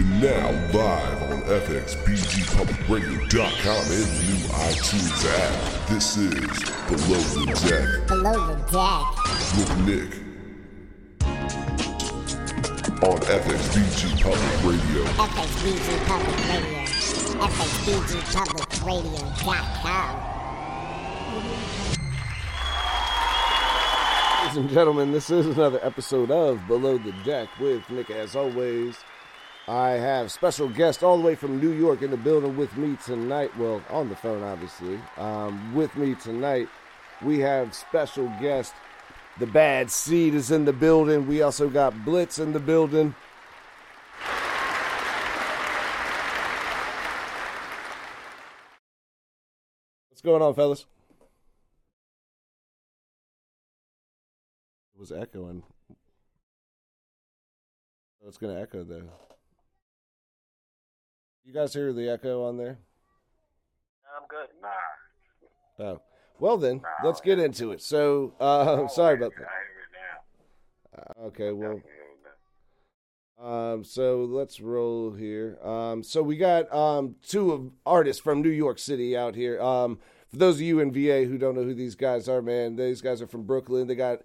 And now live on FXBGPublicRadio.com and the new iTunes app. This is Below the Deck Below the deck. with Nick on FXBG Public Radio. FXBG Public Radio. FXBGPublicRadio.com. Ladies and gentlemen, this is another episode of Below the Deck with Nick. As always, I have special guest all the way from New York in the building with me tonight. Well, on the phone, obviously. Um, with me tonight, we have special guest. The Bad Seed is in the building. We also got Blitz in the building. What's going on, fellas? It was echoing. It's going to echo though. You guys hear the echo on there? I'm good. Nah. Oh. Well then, let's get into it. So, uh, sorry about I that. hear it now. Uh, Okay, well, I hear it now. um, so let's roll here. Um, so we got um two of artists from New York City out here. Um, for those of you in VA who don't know who these guys are, man, these guys are from Brooklyn. They got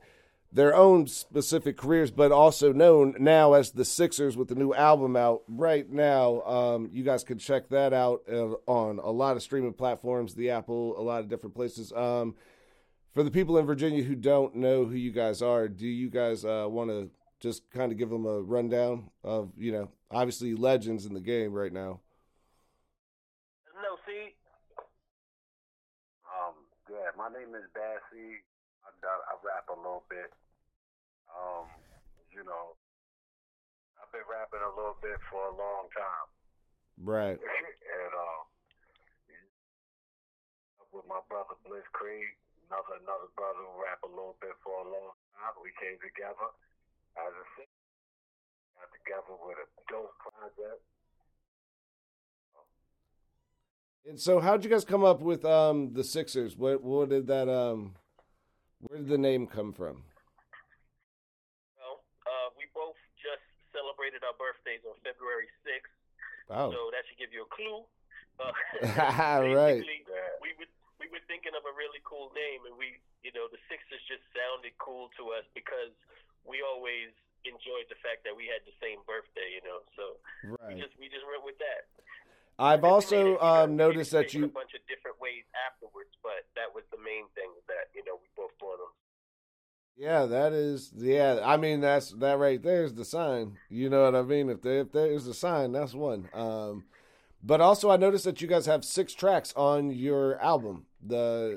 their own specific careers, but also known now as the Sixers with the new album out right now. Um, you guys can check that out uh, on a lot of streaming platforms, the Apple, a lot of different places. Um, for the people in Virginia who don't know who you guys are, do you guys uh, want to just kind of give them a rundown of, you know, obviously legends in the game right now? No, see. Um, yeah, my name is Bassy. I, I rap a little bit. Um, you know, I've been rapping a little bit for a long time, Right. and um, with my brother Blitzkrieg, another another brother who rap a little bit for a long time. We came together as a six. Got together with a dope project. And so, how'd you guys come up with um, the Sixers? What what did that um, where did the name come from? Well, uh, we both just celebrated our birthdays on February 6th, Oh, so that should give you a clue. Uh, Right. basically, We were we were thinking of a really cool name, and we, you know, the Sixers just sounded cool to us because we always enjoyed the fact that we had the same birthday, you know. So we just we just went with that. I've also made it, you know, um, noticed that you. a bunch of different ways afterwards, but that was the main thing that you know we both brought on. Yeah, that is. Yeah, I mean that's that right there is the sign. You know what I mean? If there if there is a sign, that's one. Um, but also I noticed that you guys have six tracks on your album. The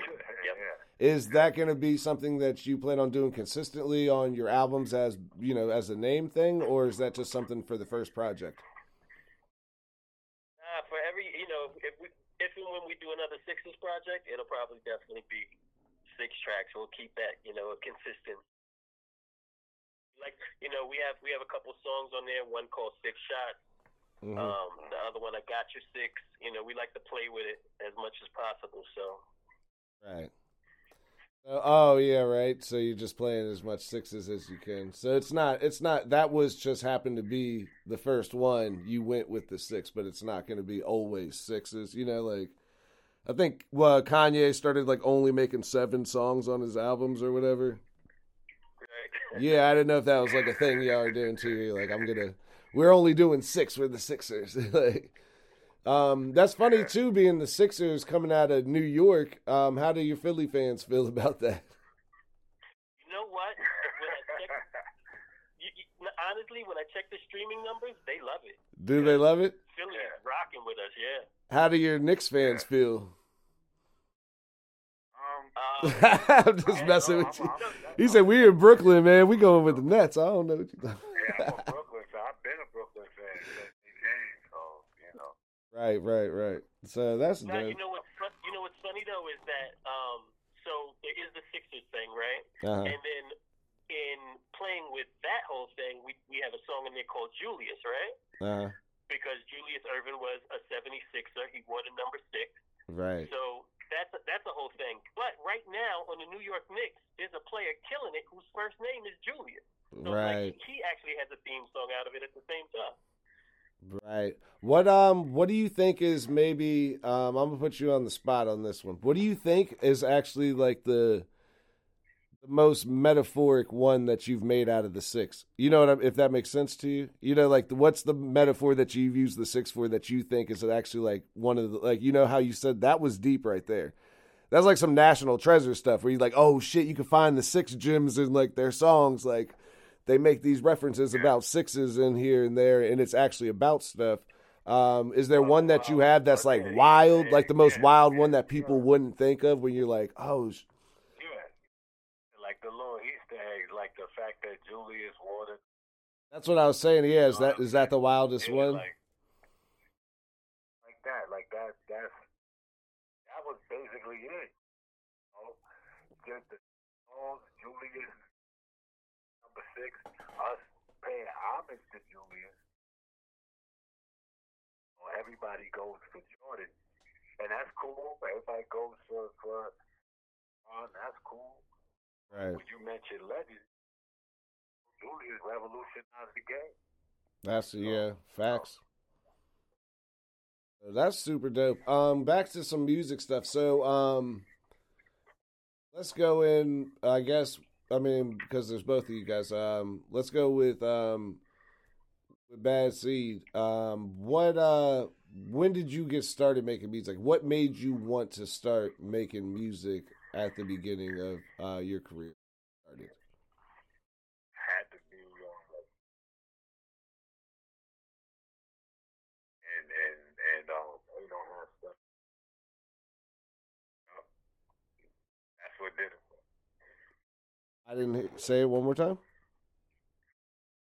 is that going to be something that you plan on doing consistently on your albums as you know as a name thing, or is that just something for the first project? Uh, for every, you know, if we, if and when we do another Sixes project, it'll probably definitely be six tracks. We'll keep that, you know, consistent. Like, you know, we have we have a couple songs on there. One called Six Shots. Mhm. Um, the other one, I Got Your Six. You know, we like to play with it as much as possible. So, Right. Oh yeah, right. So you're just playing as much sixes as you can. So it's not. It's not. That was just happened to be the first one. You went with the six, but it's not going to be always sixes. You know, like I think well, Kanye started like only making seven songs on his albums or whatever. right. Yeah, I didn't know if that was like a thing y'all are doing too. You're like, I'm gonna. We're only doing six. We're the Sixers. like, um, that's funny too. Being the Sixers coming out of New York. Um, how do your Philly fans feel about that? You know what? When I check, you, you, honestly, when I check the streaming numbers, they love it. Do they love it? Philly is rocking with us. Yeah. How do your Knicks fans feel? Um, Um, I'm just messing with you. He said, "We're in Brooklyn, man. We going with the Nets." I don't know what you. Thought. Yeah, I'm a Brooklyn fan. I've been a Brooklyn fan since the game, so you know. Right, right, right. So that's Now, you know what's you know what's funny though is that um so there is the Sixers thing, right? Uh-huh. And then in playing with that whole thing, we we have a song in there called Julius, right? Uh-huh. Because Julius Erving was a 76er, he wore the number six. Right. So that's a, that's a whole thing. But right now on the New York Knicks, there's a player killing it whose first name is Julius. So Right. like, he actually has a theme song out of it at the same time. Right. What um what do you think is maybe um I'm gonna put you on the spot on this one. What do you think is actually like the the most metaphoric one that you've made out of the six? You know what I'm, if that makes sense to you? You know, like what's the metaphor that you've used the six for that you think is actually like one of the like you know how you said that was deep right there. That's like some national treasure stuff where you're like, oh shit, you can find the six gems in like their songs. Like they make these references about sixes in here and there, and it's actually about stuff. Um, is there one that you have that's like wild, like the most wild one that people wouldn't think of when you're like, oh, sh- Yeah. Like the little Easter eggs, like the fact that Julius watered. that's what I was saying. Yeah, is that is that the wildest Yeah, one? Like, like that, like that, that's, that was basically it. You know? Just the songs, Julius, number six, us paying homage to Julius. Everybody goes for Jordan. And that's cool. Everybody goes for, for Ron, that's cool. Right. When you mentioned legends, Julius revolutionized the game. That's yeah, facts. That's super dope. Um, back to some music stuff. So, um, let's go in. I guess I mean because there's both of you guys. Um, let's go with um, with Bad Seed. Um, what uh, when did you get started making music? What made you want to start making music at the beginning of uh your career? Started. had to be um, and and and um you know how stuff. Yup. That's what did it. I didn't hear- say it one more time.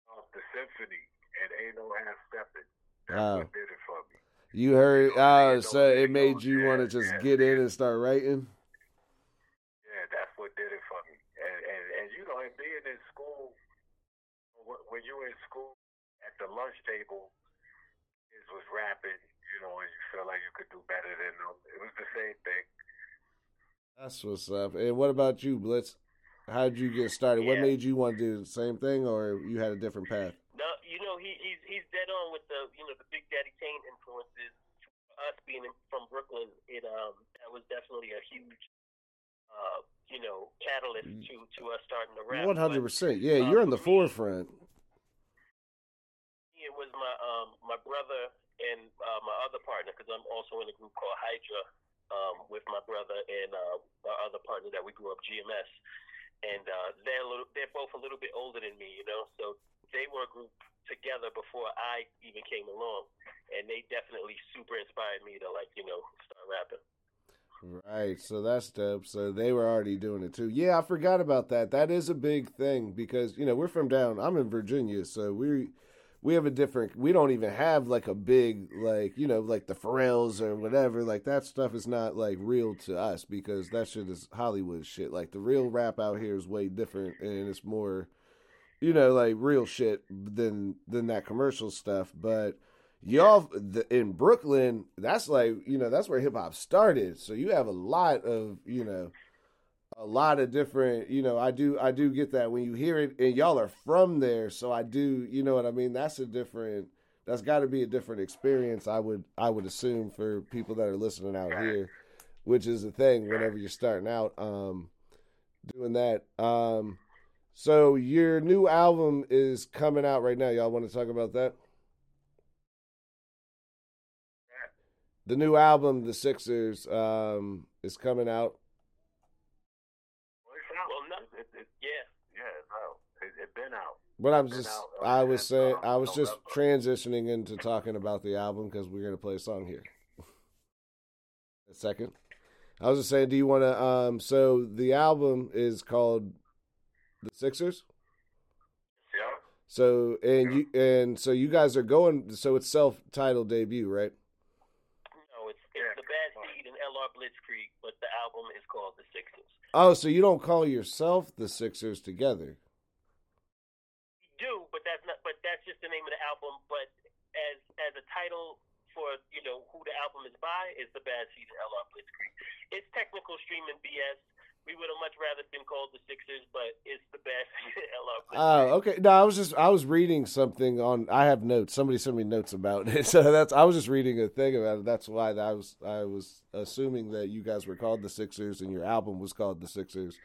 Um, the symphony and ain't no half stepping. That's Wow. what did it for me. You heard, uh, so you it made you want to just yeah, get in and start writing. Yeah, that's what did it for me. And and and you know, and being in school, when you were in school at the lunch table, it was rapping. You know, and you feel like you could do better than them. It was the same thing. That's what's up. And what about you, Blitz? How did you get started? What made you want to do the same thing, or you had a different path? No, you know he he's he's dead on with the you know the Big Daddy Kane influences. For us being from Brooklyn, it um that was definitely a huge uh you know catalyst to to us starting to rap. One hundred percent. Yeah, uh, you're in the me- forefront. It was my um my brother and uh, my other partner because I'm also in a group called Hydra um with my brother and uh, our other partner that we grew up GMS, and uh, they're little, they're both a little bit older than me, you know, so they were a group together before I even came along, and they definitely super inspired me to like you know start rapping. Right. So that's dope. So they were already doing it too. Yeah, I forgot about that. That is a big thing because you know we're from down. I'm in Virginia, so we we have a different. We don't even have like a big like you know like the Pharrells or whatever. Like that stuff is not like real to us because that shit is Hollywood shit. Like the real rap out here is way different and it's more you know like real shit than than that commercial stuff. But y'all the, in Brooklyn, that's like you know that's where hip hop started. So you have a lot of you know a lot of different you know I do I do get that when you hear it and y'all are from there. So I do you know what I mean. That's a different. That's got to be a different experience. I would I would assume for people that are listening out here, which is the thing whenever you're starting out um, doing that. Um, so your new album is coming out right now. Y'all want to talk about that? The new album, The Sixers, um, is coming out. Well, it's out. Well, no, It, it, it, yeah. yeah, it's out. It, it been out. But I'm just, out, I was last, saying, um, I was just November. transitioning into talking about the album because we're gonna play a song here. a second. I was just saying, do you want to? Um, so the album is called The Sixers. Yeah. So and you and so you guys are going. So it's self-titled debut, right? No, it's it's Yeah, the Bad come on. Seed and LR Blitzkrieg, but the album is called The Sixers. Oh, so you don't call yourself the Sixers together? We do, but that's not. But that's just the name of the album. But as as a title for you know who the album is by is the Bad Seed and LR Blitzkrieg. It's technical streaming BS, we would have much rather been called the Sixers, but it's the best. LR Blitzkrieg. Oh, okay. No, I was just I was reading something on. I have notes. Somebody sent me notes about it, so that's I was just reading a thing about it. That's why I was I was assuming that you guys were called the Sixers and your album was called the Sixers,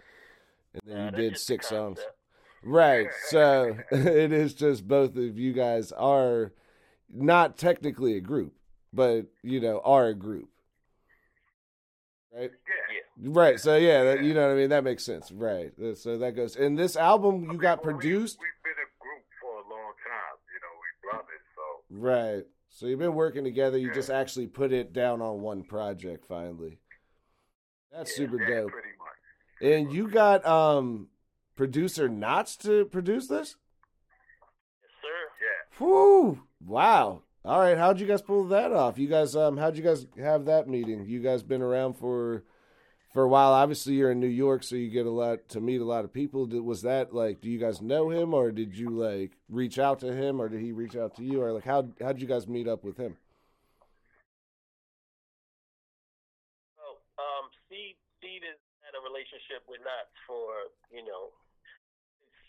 and then Nah, you did six songs. concept. Right. So it is just both of you guys are not technically a group, but you know are a group. Right. Yeah. Right. So yeah, that, you know what I mean. That makes sense. Right. So that goes. And this album you got Well, we- produced. We've been a group for a long time. You know, we love it. So Right. So you've been working together. You Yeah. just actually put it down on one project finally. That's Yeah, super dope. pretty much. And you got um producer Nottz to produce this? Yes, sir. Yeah. Whew. Wow. All right. How'd you guys pull that off? You guys um how'd you guys have that meeting? You guys been around for for a while. Obviously you're in New York, so you get a lot to meet a lot of people. Did, was that like do you guys know him or did you like reach out to him or did he reach out to you or like how how'd you guys meet up with him? Well, um, Seed Seed has had a relationship with Knots for you know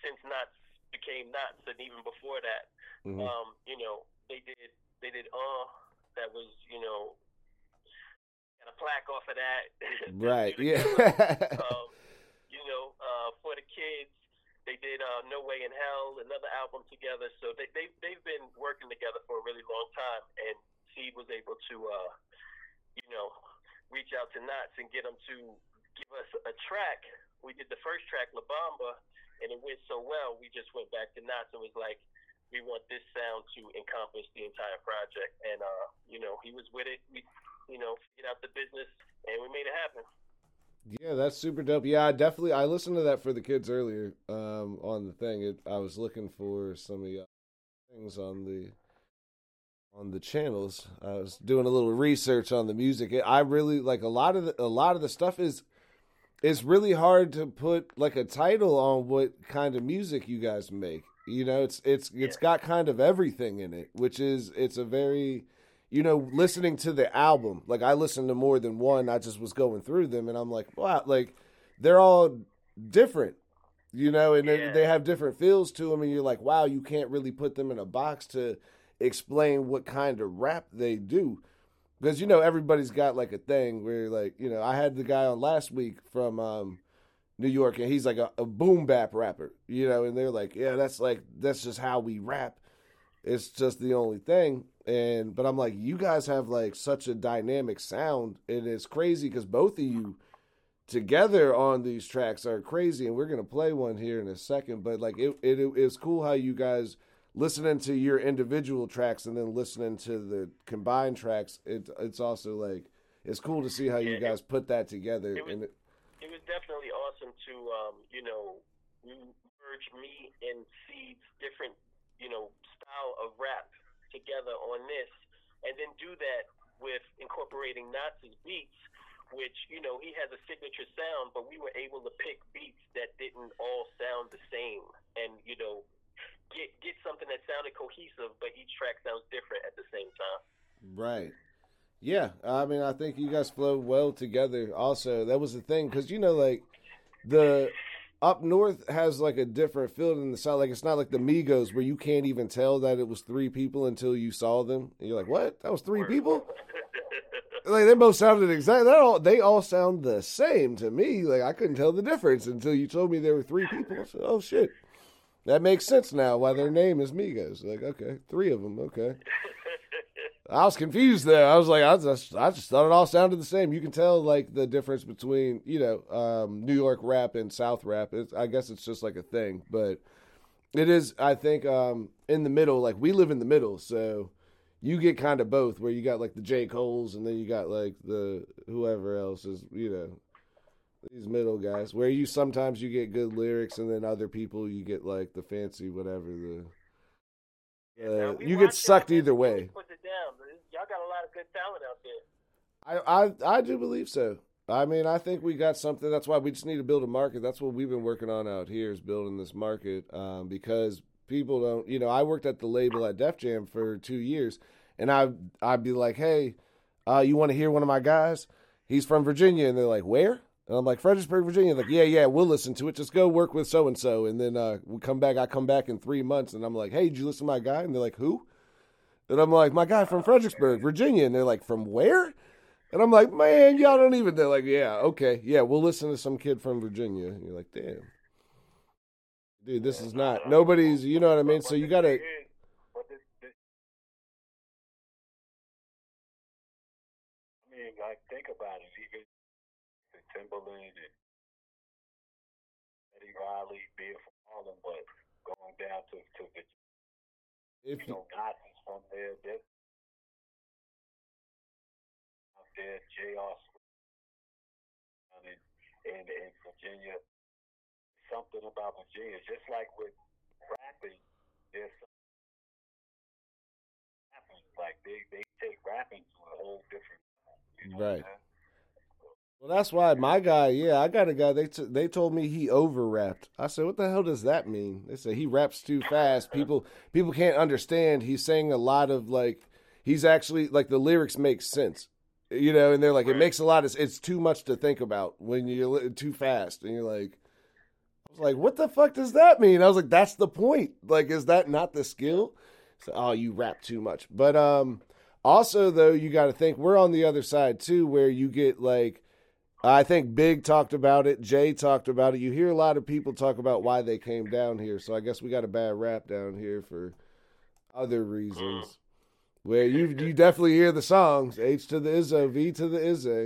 since Nottz became Nottz, and even before that, Mhm. um, you know they did they did uh that was you know got a plaque off of that. Right. Yeah. um, you know, uh, for the kids, they did uh, No Way in Hell, another album together. So they they they've been working together for a really long time, and Seed was able to, uh, you know, reach out to Nottz and get them to give us a track. We did the first track, La Bamba, and it went so well. We just went back to Nottz and was like, we want this sound to encompass the entire project, and uh, you know, he was with it. We, you know, figured out the business, and we made it happen. Yeah, that's super dope. Yeah, I definitely I listened to that for the kids earlier um, on the thing. It, I was looking for some of the things on the on the channels. I was doing a little research on the music. I really like a lot of the, a lot of the stuff is it's really hard to put like a title on what kind of music you guys make. You know, it's it's it's got kind of everything in it, which is it's a very you know, listening to the album, like I listened to more than one. I just was going through them, and I'm like, wow, like they're all different, you know, and they, Yeah. they have different feels to them, and you're like, wow, you can't really put them in a box to explain what kind of rap they do, because you know everybody's got like a thing where like you know I had the guy on last week from um, New York, and he's like a, a boom bap rapper, you know, and they're like, yeah, that's like that's just how we rap. It's just the only thing. And but I'm like, you guys have like such a dynamic sound, and it's crazy because both of you together on these tracks are crazy, and we're gonna play one here in a second. But like, it it it's cool how you guys listening to your individual tracks and then listening to the combined tracks. It it's also like it's cool to see how you Yeah, it- guys put that together. it was- and it, it was definitely awesome to um, you know merge me and Seed's different you know style of rap together on this, and then do that with incorporating Nottz's beats, which you know he has a signature sound, but we were able to pick beats that didn't all sound the same, and you know get get something that sounded cohesive, but each track sounds different at the same time. Right. Yeah, I mean, I think you guys flow well together. Also, that was the thing because you know, like the up north has like a different feel than the south. Like it's not like the Migos where you can't even tell that it was three people until you saw them. And you're like, what? That was three people? Like they both sounded exact. They all they all sound the same to me. Like I couldn't tell the difference until you told me there were three people. I said, oh shit, that makes sense now. Why their name is Migos? Like okay, three of them. Okay. I was confused there. I was like, I just, I just thought it all sounded the same. You can tell like the difference between, you know, um, New York rap and South rap. It's, I guess it's just like a thing, but it is. I think um, in the middle, like we live in the middle, so you get kind of both. Where you got like the J Cole's, and then you got like the whoever else is, you know, these middle guys. Where you sometimes you get good lyrics, and then other people you get like the fancy whatever the. Uh, we you get sucked either way. Put it down. Y'all got a lot of good talent out there. I, I I do believe so. I mean, I think we got something. That's why we just need to build a market. That's what we've been working on out here is building this market um, because people don't. You know, I worked at the label at Def Jam for two years, and I I'd be like, hey, uh, you want to hear one of my guys? He's from Virginia, and they're like, where? And I'm like, Fredericksburg, Virginia. Like, yeah, yeah, we'll listen to it. Just go work with so and so. And then uh, we come back. I come back in three months and I'm like, hey, did you listen to my guy? And they're like, who? And I'm like, my guy from Fredericksburg, Virginia. And they're like, from where? And I'm like, man, y'all don't even. They're like, yeah, okay, yeah, we'll listen to some kid from Virginia. And you're like, damn, dude, this is not nobody's. You know what I mean? So you gotta. I mean, like, think about it. Timbaland and Teddy Riley, being from Harlem, but going down to to If you know Nazis from there, they're out there, J.R. Smith, down in, in in Virginia. Something about Virginia, just like with rapping, there's something rapping. Like they they take rapping to a whole different. You know Right. What I'm saying? Well, that's why my guy. Yeah, I got a guy. They t- they told me he over rapped. I said, what the hell does that mean? They said he raps too fast. People people can't understand. He's saying a lot of like. He's actually like the lyrics make sense, you know. And they're like, it makes a lot of. It's too much to think about when you're too fast, and you're like. I was like, what the fuck does that mean? I was like, that's the point. Like, is that not the skill? So, oh, you rap too much. But um, also though, you got to think we're on the other side too, where you get like I think Big talked about it. Jay talked about it. You hear a lot of people talk about why they came down here. So I guess we got a bad rap down here for other reasons. Mm. Where you you definitely hear the songs H to the Izzo, V to the Izzy. Hey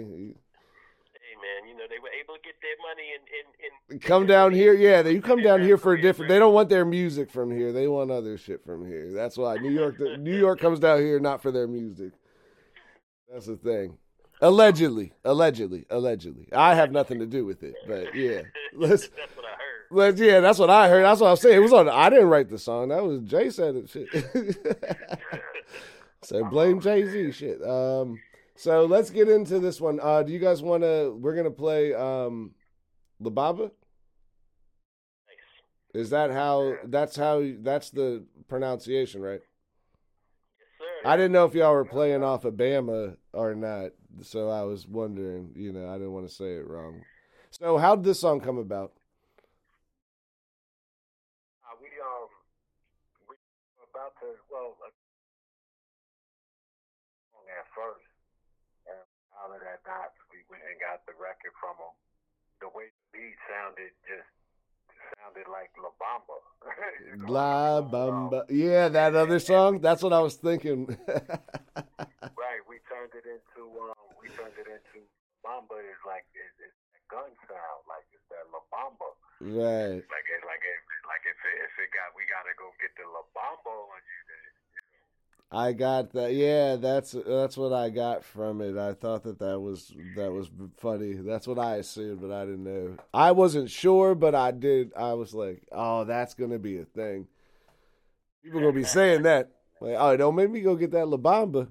man, you know they were able to get their money in Come down here, yeah. They, you come down here for a different. They don't want their music from here. They want other shit from here. That's why New York. New York comes down here not for their music. That's the thing. Allegedly, allegedly, allegedly. I have nothing to do with it, but yeah. Let's That's what I heard. Let's, yeah, that's what I heard. That's what I'm saying. It was on. I didn't write the song. That was Jay said it. Shit. so blame Jay Z. Shit. Um. So let's get into this one. Uh, do you guys want to? We're gonna play um, La Bamba. Nice. Is that how? That's how. That's the pronunciation, right? I didn't know if y'all were playing off of Bama or not, so I was wondering. You know, I didn't want to say it wrong. So, how did this song come about? Uh, we um we were about to well uh, at first, and out of that night we went and got the record from him. The way the beat sounded just sounded like La Bamba. You know, La um, Bamba. Yeah, that other song. That's what I was thinking. Right, we turned it into um, we turned it into Bamba is like it's, it's that gun sound, like it's that La Bamba. right. Like it, like it, like if it, if it got, we gotta go get the La Bamba on you. I got that. Yeah, that's that's what I got from it. I thought that that was that was funny. That's what I assumed, but I didn't know. I wasn't sure, but I did. I was like, "Oh, that's gonna be a thing." People gonna be saying that. Like, "Oh, don't make me go get that La Bamba."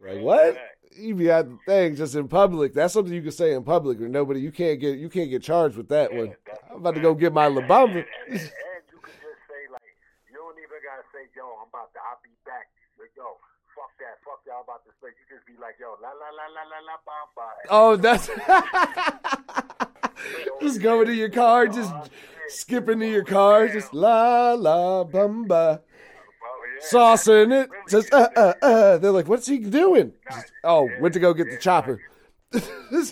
Like what? You be at the thing just in public. That's something you can say in public, or nobody. You can't get you can't get charged with that one. I'm about to go get my La Bamba. and, and, and you can just say like, you don't even gotta say, "Yo, I'm about to, I'll be back." Like, yo, fuck that, fuck to say. You just be like, "Yo, la la la la la la Bamba." Oh, that's just go into your car, just skip into your car, just la la bamba, saucing it, just uh uh uh. They're like, "What's he doing?" Just, oh, went to go get the chopper. Yeah, yeah.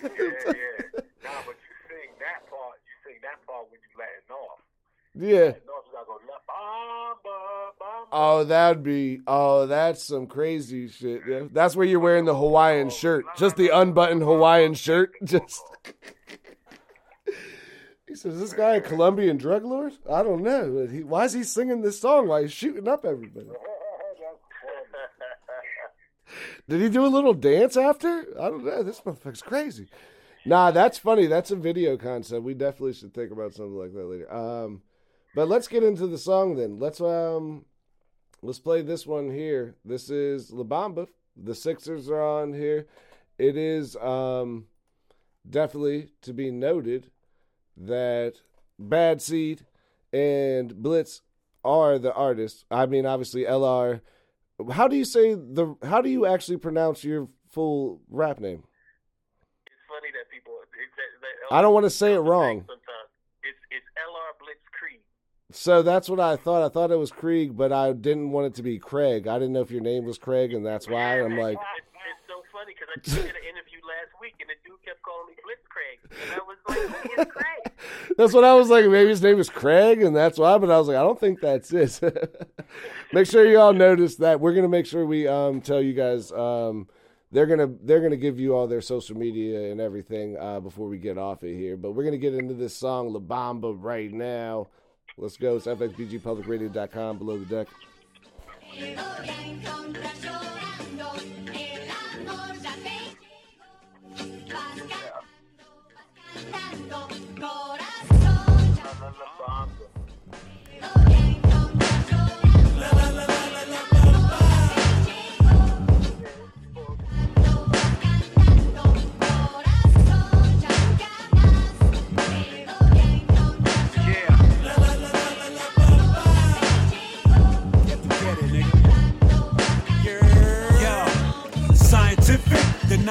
Nah, but you sing that part. You sing that part when you letting off. yeah. Letting off, Oh, that'd be. Oh, that's some crazy shit. Yeah. That's where you're wearing the Hawaiian shirt, just the unbuttoned Hawaiian shirt. Just. He says, "This guy a Colombian drug lord? I don't know. He, why is he singing this song while he's shooting up everybody? Did he do a little dance after? I don't know. This motherfucker's crazy. Nah, that's funny. That's a video concept. We definitely should think about something like that later. Um, but let's get into the song then. Let's um, let's play this one here. This is La Bamba. The Sixers are on here. It is um, definitely to be noted that Bad Seed and Blitz are the artists. I mean, obviously LR. How do you say the? How do you actually pronounce your full rap name? it's funny that people that L- I don't want to say it wrong. Sometimes it's it's LR Blitz Creed. So that's what I thought. I thought it was Krieg, but I didn't want it to be Craig. I didn't know if your name was Craig, and that's why I'm like, it's, it's so funny because I just did an interview last week and the dude kept calling me Blitz Craig, and I was like, "Who is Craig?" that's what I was like. Maybe his name is Craig, and that's why. But I was like, I don't think that's it. make sure you all notice that. We're gonna make sure we um tell you guys um they're gonna they're gonna give you all their social media and everything uh, before we get off it here. But we're gonna get into this song La Bamba right now. Let's go. It's fxbgpublicradio.com below the deck. Te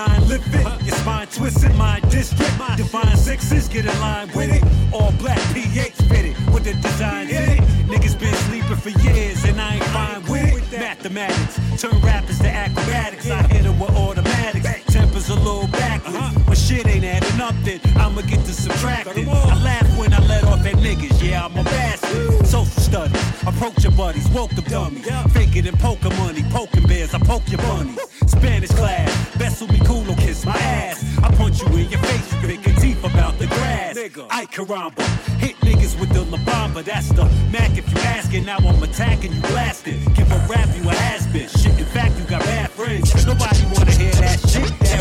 nine living, your spine twisted, my district. Divine sixes, get in line with it. All black PH fitted with the design in it. Niggas been sleeping for years and I ain't fine with it. Mathematics, turn rappers to acrobatics. I hit them with automatics. Tempers a little backwards. Shit ain't adding up, then I'ma get to subtracting. I laugh when I let off at niggas, yeah, I'm a bastard. Social studies, approach your buddies, woke the dummies. Fake it and poker money, poking bears, I poke your bunnies. Spanish class, Bessel me culo, kiss my ass. I punch you in your face, you picking teeth about the grass. I caramba, hit niggas with the La Bamba, that's the Mac if you asking. Now I'm attacking you, blasting. Give a rap, you a has been. Shit, in fact, you got bad friends. Nobody wanna hear that shit, that shit.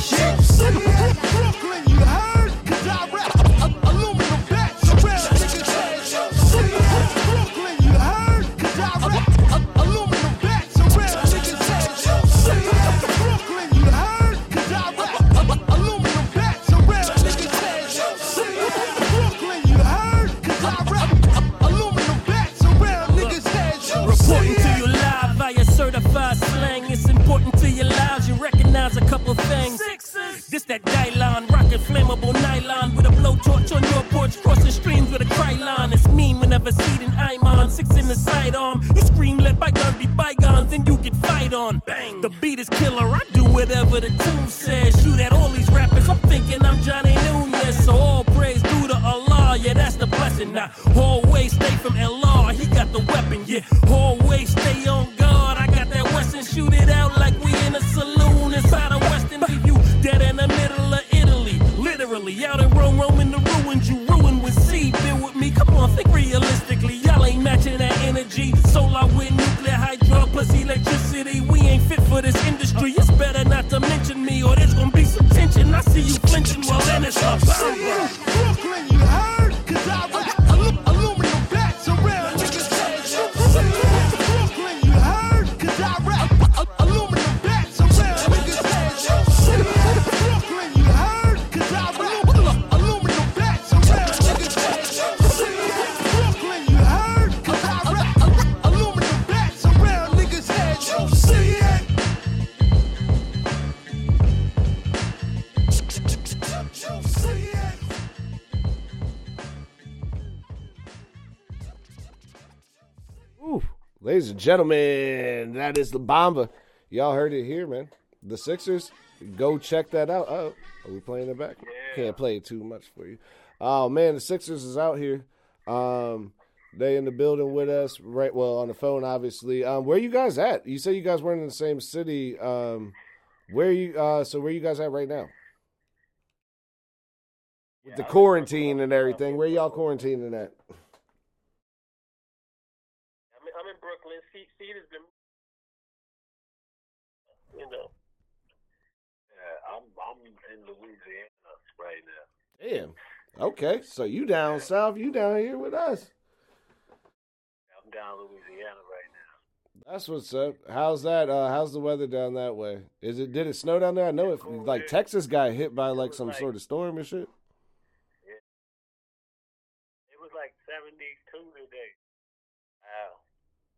Brooklyn, you flammable nylon with a blowtorch on your porch, crossing streams with a cry line. It's mean whenever seeding I'm on. Six in the sidearm. You scream, let bygones be bygones, then you get fight on. Bang. The beat is killer. I do whatever the tune says. Shoot at all these rappers. I'm thinking I'm Johnny Nunez. So all praise due to Allah. Yeah, that's the blessing. Now, always stay from LR. He got the weapon. Yeah, always gentlemen, that is the Bamba. Y'all heard it here, man. The Sixers, go check that out. Oh, are we playing it back? Can't play it too much for you. Oh man, the Sixers is out here. Um, they in the building with us, right? Well, on the phone, obviously. Um, where you guys at? You said you guys weren't in the same city. Um, where you? Uh, so where you guys at right now? With the quarantine and everything, where y'all quarantining at? I'm in, I'm in Brooklyn. Seed, Seed has been, you know. Yeah, I'm I'm in Louisiana right now. Damn. Okay, so you down south, you down here with us. I'm down Louisiana right now. That's what's up. How's that? Uh, how's the weather down that way? Is it? Did it snow down there? I know it. Like. Texas got hit by like some like- sort of storm and shit. It was like 72 today. Wow.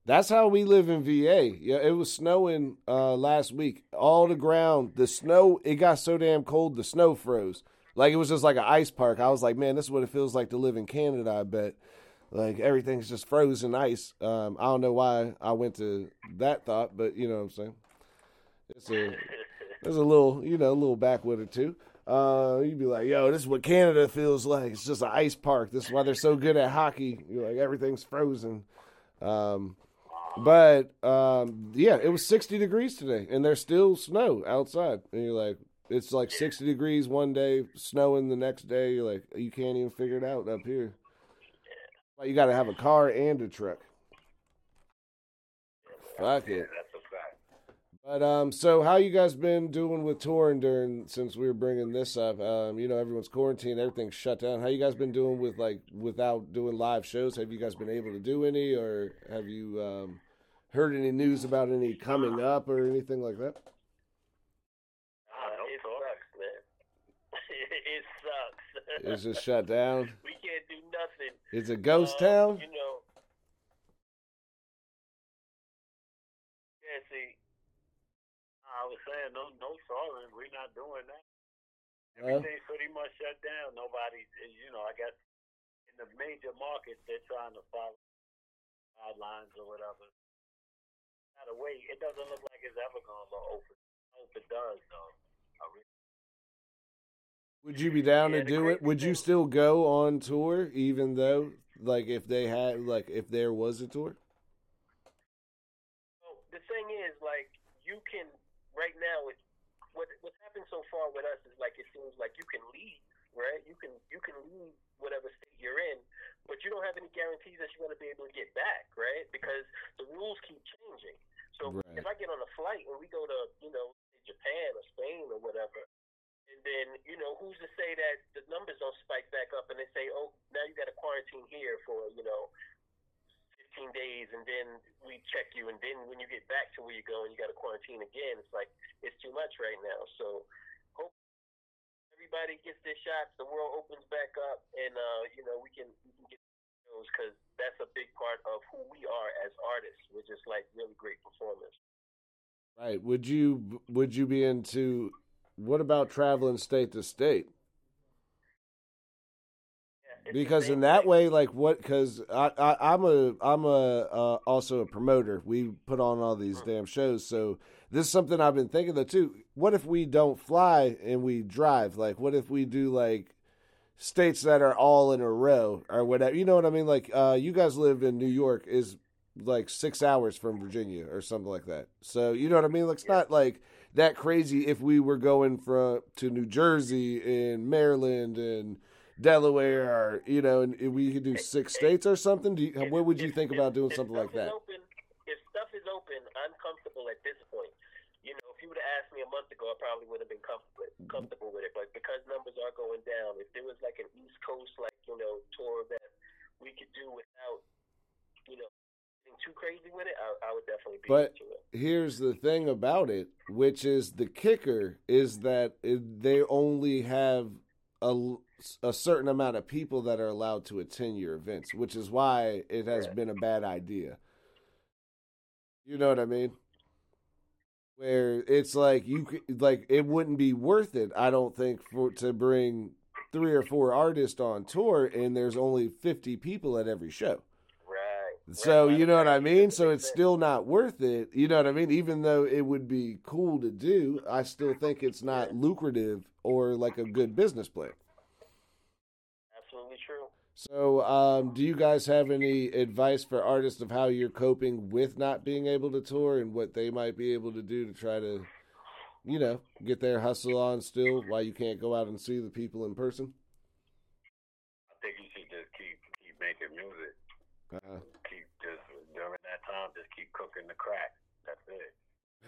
That's how we live in VA. Yeah, it was snowing uh, last week. All the ground, the snow. It got so damn cold, the snow froze. Like it was just like an ice park. I was like, man, this is what it feels like to live in Canada. I bet. Like everything's just frozen ice. Um, I don't know why I went to that thought, but you know what I'm saying. It's a there's a little you know a little backwater too. Uh, you'd be like, yo, this is what Canada feels like. It's just an ice park. This is why they're so good at hockey. You're like everything's frozen. Um, but um, yeah, it was 60 degrees today, and there's still snow outside. And you're like, it's like 60 degrees one day, snowing the next day. You're like, you can't even figure it out up here. Like, you got to have a car and a truck. Fuck it. that's a fact. But um, so how you guys been doing with touring during since we were bringing this up? Um, you know, everyone's quarantined, everything's shut down. How you guys been doing with like without doing live shows? Have you guys been able to do any, or have you um, heard any news about any coming up or anything like that? Ah, no it talk. sucks, man. It sucks. It's just shut down. we can't do nothing. It's a ghost Um, town. You know. Yeah, see, I was saying no, no sorry, we're not doing that. Everything's pretty much shut down. Nobody's, you know, I guess in the major markets they're trying to follow guidelines or whatever. Gotta wait. It doesn't look like it's ever gonna open. I hope it does, though. I really Would you be down to do it? Would you still go on tour, even though, like, if they had, like, if there was a tour? So the thing is, like, you can right now. It's what what's happened so far with us is like it seems like you can leave, right? You can you can leave whatever state you're in, but you don't have any guarantees that you're going to be able to get back, right? Because the rules keep changing. So Right. if I get on a flight and we go to you know Japan or Spain or whatever. And then, you know, who's to say that the numbers don't spike back up and they say, oh, now you got to quarantine here for, you know, 15 days and then we check you and then when you get back to where you're going you got to quarantine again it's like it's too much right now. So hope everybody gets their shots the world opens back up and uh you know we can we can get those because that's a big part of who we are as artists. We're just like really great performers. Right. Would you would you be into what about traveling state to state? yeah, Because in that thing. way, like what? Because I, I I'm a I'm a uh, also a promoter. We put on all these damn shows, so this is something I've been thinking of too. What if we don't fly and we drive? Like, what if we do like states that are all in a row or whatever? You know what I mean? Like, uh, you guys live in New York is like six hours from Virginia or something like that. So you know what I mean? Like, it's not like that crazy if we were going from to New Jersey and Maryland and Delaware, or you know, and we could do six states or something. Do you, what would you think about doing something like that? open, if stuff is open, I'm comfortable at this point. You know, if you would have asked me a month ago, I probably would have been comfortable comfortable with it. But because numbers are going down, if there was like an East Coast like you know tour that we could do without you know too crazy with it, I, I would definitely be But- into it. Here's the thing about it, which is the kicker, is that it, they only have a, a certain amount of people that are allowed to attend your events, which is why it has Right. been a bad idea. You know what I mean? Where it's like you could, like it wouldn't be worth it, I don't think, for to bring three or four artists on tour, and there's only fifty people at every show. So you know what I mean. So it's still not worth it. You know what I mean. Even though it would be cool to do, I still think it's not lucrative or like a good business plan. absolutely true. So, um, do you guys have any advice for artists of how you're coping with not being able to tour and what they might be able to do to try to, you know, get their hustle on still while you can't go out and see the people in person? I think you should just keep keep making music. Uh, Keep just during that time, just keep cooking the crack. That's it.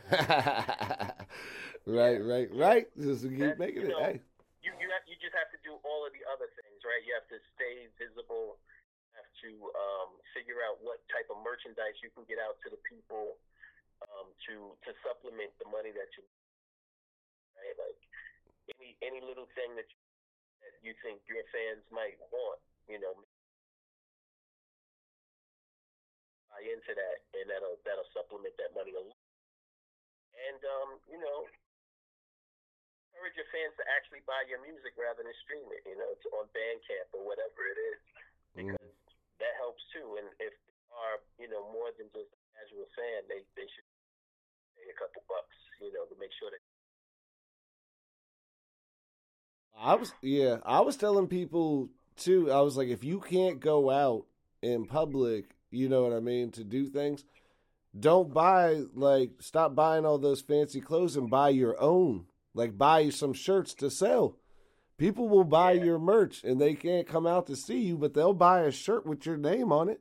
right, right, right. Just keep making it. you know, Hey. you you have, you just have to do all of the other things, right? You have to stay visible. You have to um, figure out what type of merchandise you can get out to the people um, to to supplement the money that you right. Like any any little thing that you, that you think your fans might want, you know, buy into that, and that'll that'll supplement that money a lot. And um, you know, encourage your fans to actually buy your music rather than stream it. You know, it's on Bandcamp or whatever it is, because that helps too. And if they are you know more than just a casual fan, they they should pay a couple bucks. You know, to make sure that I was yeah, I was telling people too. I was like, if you can't go out in public, you know what I mean, to do things, don't buy like stop buying all those fancy clothes and buy your own. Like buy some shirts to sell. People will buy your merch and they can't come out to see you, but they'll buy a shirt with your name on it.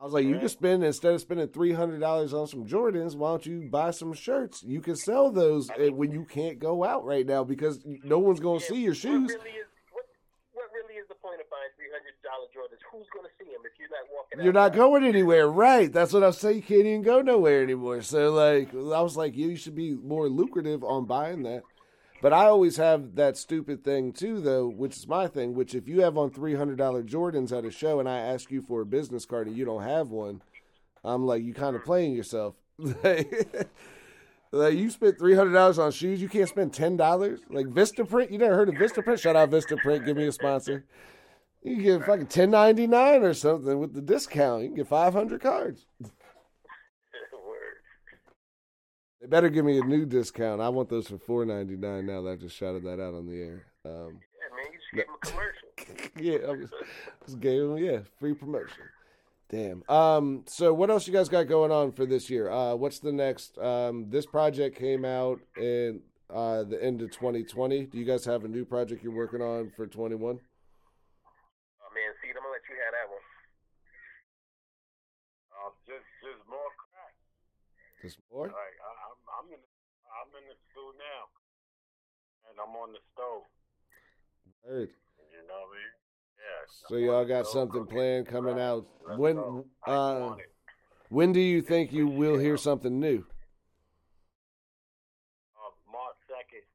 I was like, you can spend instead of spending three hundred dollars on some Jordans, why don't you buy some shirts? You can sell those uh, when you can't go out right now because no one's gonna see your shoes. Really is what, what really is the point of buying three hundred dollar Jordans? Who's going to see them if you're not walking? You're not going anywhere, right? That's what I'm saying. You can't even go nowhere anymore. So, like, I was like, you should be more lucrative on buying that. But I always have that stupid thing too, though, which is my thing. Which if you have on three hundred dollar Jordans at a show, and I ask you for a business card and you don't have one, I'm like, you kind of playing yourself. like, you spent three hundred dollars on shoes, you can't spend ten dollars. Like Vistaprint, you never heard of Vista Vistaprint? Shout out Vistaprint, give me a sponsor. You can get fucking ten ninety nine or something with the discount. You can get five hundred cards. They better give me a new discount. I want those for four ninety nine. Now that I just shouted that out on the air. Um, Yeah, man, you just them a commercial. yeah, I was, just gave them yeah free promotion. Damn. Um. So what else you guys got going on for this year? Uh, what's the next? Um, this project came out in uh the end of 2020. Do you guys have a new project you're working on for 21? Oh man, see, I'm gonna let you have that one. Um, just just more crack. Just more? Like I, I'm I'm in I'm in the stew now, and I'm on the stove. Heard. You know what I mean? Yeah. So I'm y'all got something cooking. planned coming Right. out. Let's When go. Uh when do you think you will hear something new? Uh, March second,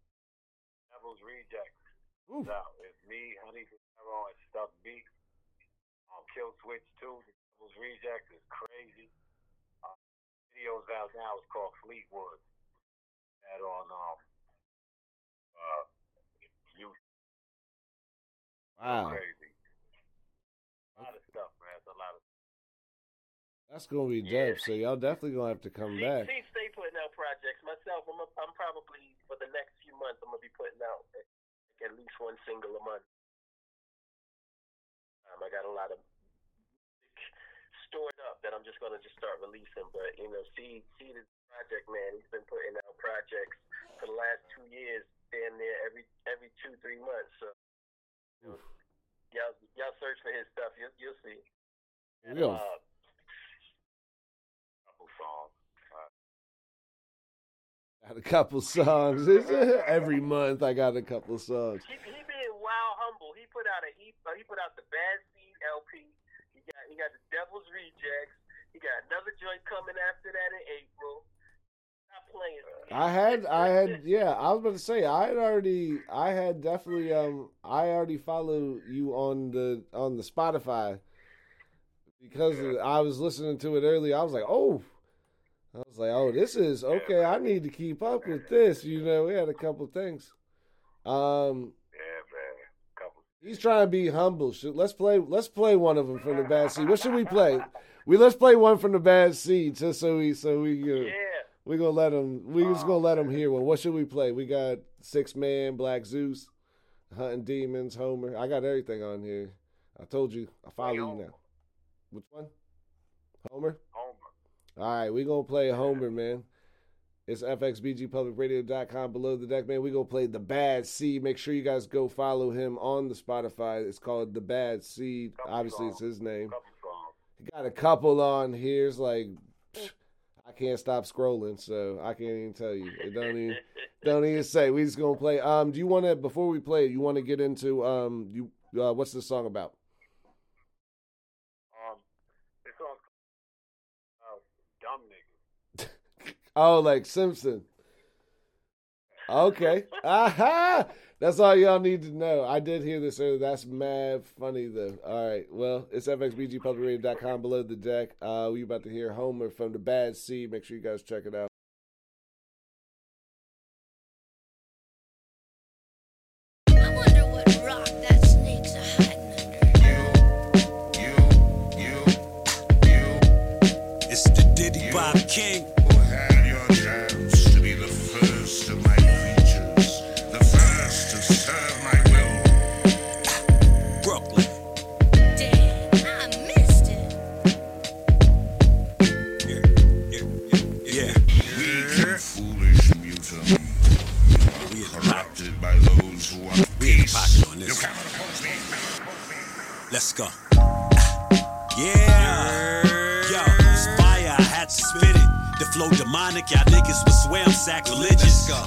Devil's Rejects. Ooh. So it's me, Honey and Stuff B. Kill Switch two. The Devil's Rejects is crazy. Uh, videos out now. It's called Fleetwood. That on um uh YouTube. Wow. Crazy. A lot of stuff, man. It's a lot of. That's gonna be Yeah. dope. So y'all definitely gonna have to come See, back. see, stay putting out projects. Myself, I'm, a, I'm probably for the next few months, I'm gonna be putting out like, at least one single a month. Um, I got a lot of music stored up that I'm just gonna just start releasing. But you know, see, see this project, man. He's been putting out projects for the last two years, damn near every every two three months. So you know, y'all y'all search for his stuff, you'll you'll see. And, Yeah. uh, couple songs. Uh, Got a couple songs. Every month I got a couple songs. He, he being wild humble. He put out a he, uh, he put out the Bad Seed LP. He got the Devil's Rejects. He got another joint coming after that in April. Stop playing. I had, I had, yeah. I was about to say, I had already, I had definitely, um, I already follow you on the on the Spotify because I was listening to it earlier. I was like, oh, I was like, oh, this is okay. I need to keep up with this. You know, we had a couple things. Um, yeah, man. Couple. He's trying to be humble. Should, let's play, let's play one of them from the bad seed. What should we play? We let's play one from the bad seed, just so we, so we, uh, Yeah. we gonna let him. We just gonna let him hear one. What should we play? We got Six Man, Black Zeus, Hunting Demons, Homer. I got everything on here. I told you. I follow you now. Which one? Homer. Homer. All right, we gonna play Homer, man. It's fxbgpublicradio.com below the deck, man. We gonna play the Bad Seed. Make sure you guys go follow him on the Spotify. It's called the Bad Seed. Obviously, it's his name. He got a couple on here. It's like pfft, I can't stop scrolling, so I can't even tell you. It don't even don't even say. We just gonna play. Um, do you want to before we play? You want to get into um you uh, what's this song about? Um, this song's called uh, Dumb Niggas. Oh, like Simpson. Okay. Aha! That's all y'all need to know. I did hear this earlier. That's mad funny though. All right. Well, it's fxbgpublicradio.com below the deck. Uh, we about to hear Homer from the Bad Seed. Make sure you guys check it out.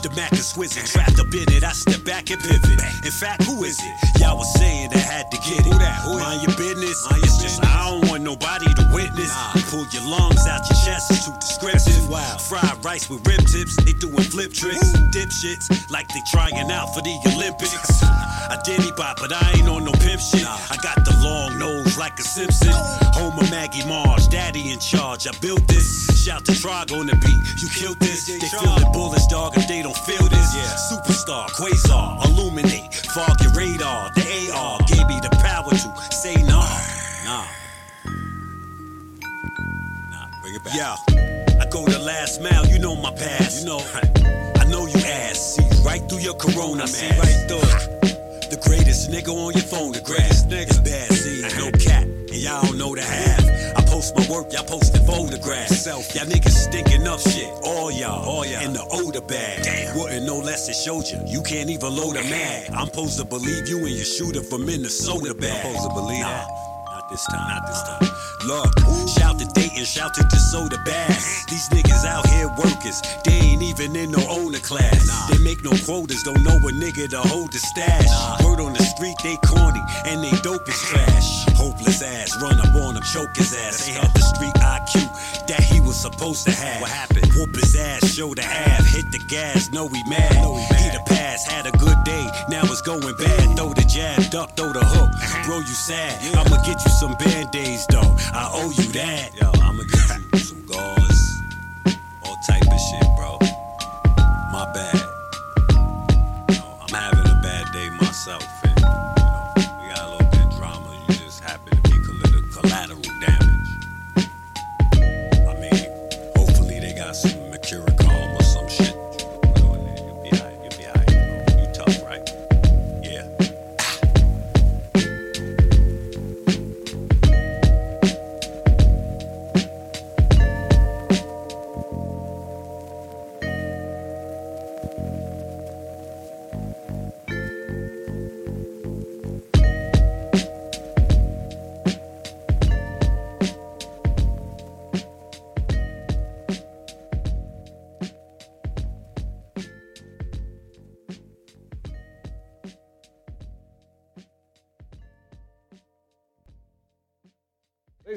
The Mac is whizzing, trapped up in it, I step back and pivot. In fact, who is it? Y'all was saying I had to get it. Who that? Who Mind your business. It's just I don't want nobody to witness. Pull your lungs out your chest, it's too descriptive. Wow. Fried rice with rib tips, they doing flip tricks. Dipshits, like they trying out for the Olympics. I diddy bop, but I ain't on no pimp shit. I got the long nose like a Simpson. Home of Maggie Marge, daddy in charge. I built this. Shout to Trog on the beat. You killed this. They feeling bullets, Yeah, I go the last mile, you know my past. You know, I know you ass. See right through your corona, I see right through it. The greatest nigga on your phone, the nigga. It's bad seed, no uh-huh. cap, and y'all don't know the half. I post my work, y'all posting photographs. Self, y'all niggas stinking up shit. All y'all, all y'all in the odor bag. Damn, wouldn't know less it showed you. You can't even load a mag. I'm supposed to believe you and your shooter from Minnesota bag. I'm supposed to believe that. Not this time, not this time. Shout to Dayton, shout to DeSoto Bass. These niggas out here workers, they ain't even in no owner class. They make no quotas, don't know a nigga to hold the stash. Word on the street, they corny, and they dope is trash. Hopeless ass, run up on him, choke his ass. They had the street IQ that he was supposed to have. What happened? Whoop his ass, show the half, hit the gas, know we mad. He the pass, had a good day, now it's going bad. Throw the jab, duck, throw the hook. Bro, you sad. I'ma get you some band-aids though. I owe you that. Yo, I'ma get you some gauze. All type of shit, bro.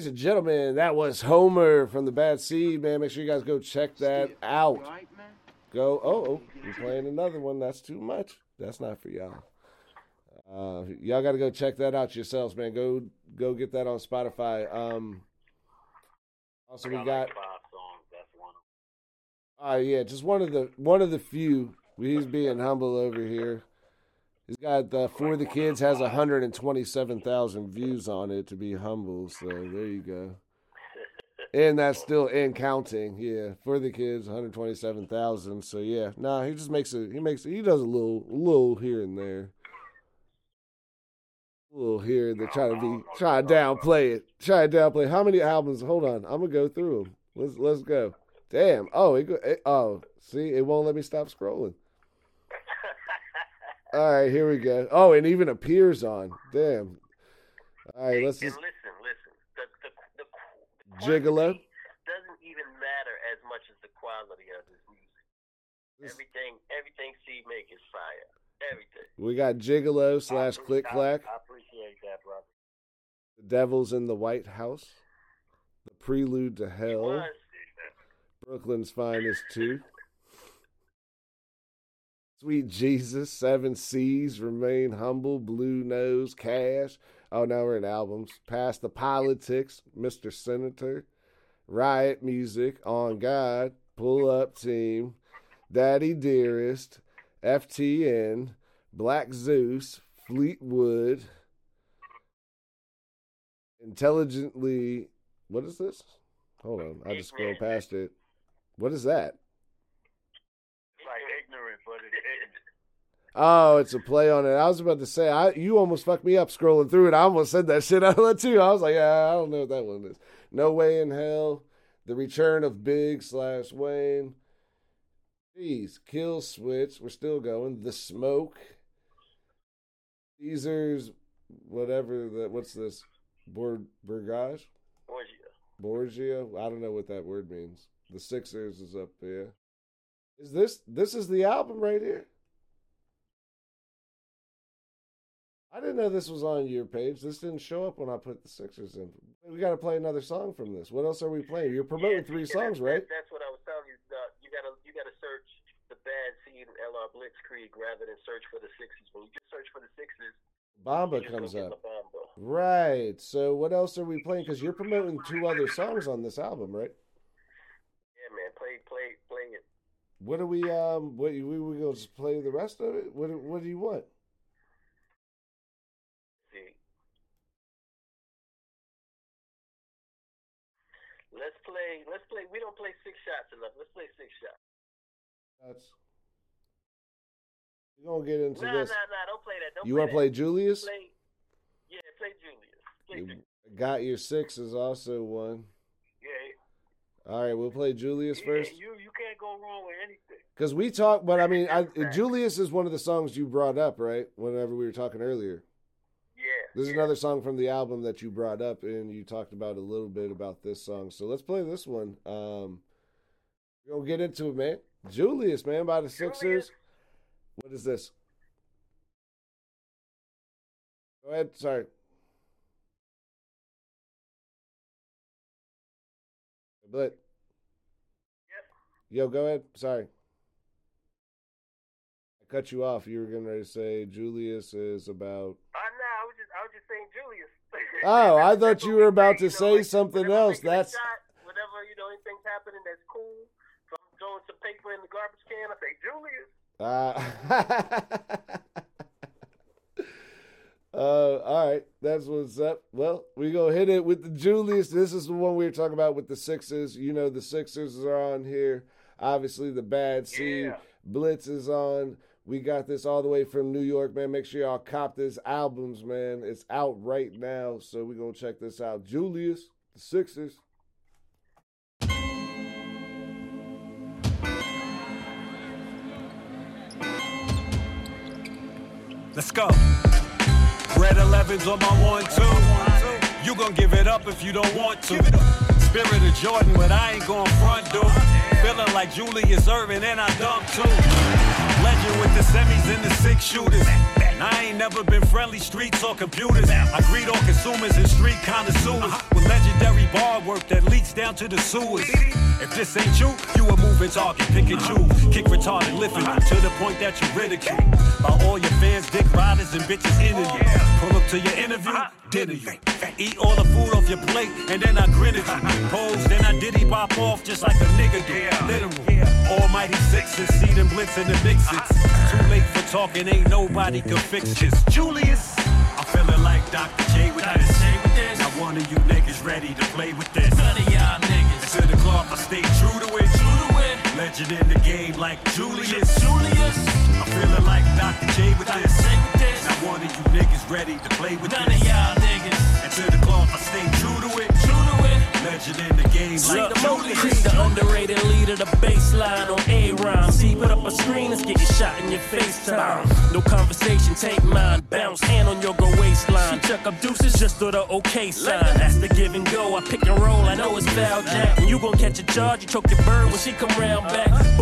And gentlemen, that was Homer from the Bad Seed, man. Make sure you guys go check that out. Go. Oh, oh, you're playing another one. That's too much. That's not for y'all. Uh, y'all got to go check that out yourselves, man. Go, go get that on Spotify. Um, also, we got. like five songs. That's one of them. Uh, yeah, just one of the one of the few. He's being humble over here. He's got uh, for the kids has 127,000 views on it to be humble. So there you go. And that's still in counting. Yeah, for the kids 127,000. So yeah, nah, he just makes it. He makes it. He does a little, little here and there. A little here. They try to be try to downplay it. Try to downplay. How many albums? Hold on, I'm gonna go through them. Let's let's go. Damn. Oh, it, it oh, see, it won't let me stop scrolling. All right, here we go. Oh, and even appears on. Damn. All right, let's just listen, listen. The the the, the Gigolo? doesn't even matter as much as the quality of his music. This- Everything everything C make is fire. Everything. we got Gigolo slash Click Clack, I appreciate that, brother. The Devils in the White House, The Prelude to Hell. Brooklyn's Finest Two, Sweet Jesus, Seven Seas, Remain Humble, Blue Nose, Cash. Oh, now we're in albums. Past the Politics, Mr. Senator, Riot Music, On God, Pull Up Team, Daddy Dearest, FTN, Black Zeus, Fleetwood, Intelligently. What is this? Hold on, I just scrolled past it. What is that? Like ignorant, but it's. Oh, it's a play on it. I was about to say, I you almost fucked me up scrolling through it. I almost said that shit out of that too. I was like, yeah, I don't know what that one is. No way in hell. The return of Big slash Wayne. Jeez, kill switch. We're still going. The smoke. Caesar's whatever that. What's this? Bor Burgage. Borgia. Borgia. I don't know what that word means. The Sixers is up there. Is this this is the album right here? I didn't know this was on your page. This didn't show up when I put the Sixers in. We got to play another song from this. What else are we playing? You're promoting Yeah, three yeah, songs, right? That's what I was telling you. Uh, you gotta you gotta search the Bad Seed and LR Blitzkrieg rather than search for the Sixes. When you just search for the Sixes, Bamba comes up. Bamba. Right. So what else are we playing? Because you're promoting two other songs on this album, right? Yeah, man. Play play play it. What do we um? What we we gonna just play the rest of it? What what do you want? See. Let's play. Let's play. We don't play six shots enough. Let's play six shots. That's. We're gonna get into Nah, this. nah, nah. Don't play that. Don't You want to play Julius? Play. Yeah, play Julius. Play You Julius. got your six is also one. Yeah, All right, we'll play Julius yeah, first. you you can't go wrong with anything. Because we talk, but I mean, I, Julius is one of the songs you brought up, right? Whenever we were talking earlier. Yeah. There's yeah. another song from the album that you brought up, and you talked about a little bit about this song. So let's play this one. Um, we're gonna get into it, man. Julius, man, by the Sixers. Julius. What is this? Go ahead. Sorry. But Yep. yo, go ahead. Sorry. I cut you off. You were gonna say Julius is about I I was just saying Julius. Oh, I thought you were we about to you know, say something whenever else. we get a That's- shot, whenever you know anything's happening that's cool. So I'm throwing some paper in the garbage can. I say Julius. Uh, uh, all right, that's what's up. Well, we gonna hit it with the Julius. This is the one we were talking about with the Sixers. You know, the Sixers are on here. Obviously, the bad seed Yeah. Blitz is on. We got this all the way from New York, man. Make sure y'all cop this albums, man. It's out right now, so we gonna check this out. Julius, the Sixers. Let's go. Red 11's on my one, two. You gon' give it up if you don't want to. Spirit of Jordan, but I ain't gon' front, dude. Feeling like Julius Erving and I dunk too. Legend with the semis and the six shooters. I ain't never been friendly streets or computers. I greet all consumers and street connoisseurs with legendary bar work that leaks down to the sewers. If this ain't you, you a moving target. Pick and choose, kick retarded, lifting to the point that you ridicule. By all your fans, dick riders and bitches in you. Pull up to your interview, dinner you. Eat all the food off your plate, and then I grin at you. Pose, then I diddy pop off just like a nigga do. Literal. Almighty sixes, see them blitz in the mixes. Too late for talking, ain't nobody can fix this. Julius, I'm feeling like Dr. J with this. Now one of you niggas ready to play with this. None of y'all niggas. To the cloth, I stay true to it. True to it. Legend in the game like Julius. Julius. I'm feeling like Dr. J with this. Now one of you niggas ready to play with None this. None of y'all niggas. And to the cloth, I stay true to it. True to it. Legend in the game like the motive, Julius. the underrated leader, the baseline on A put up a screen, let's get you shot in your FaceTime. No conversation, take mine. Bounce hand on your go waistline. Chuck up deuces, just throw the okay sign. That's the give and go. I pick and roll, I know it's foul jack. When you gon' catch a charge, you choke your bird when she come round back. These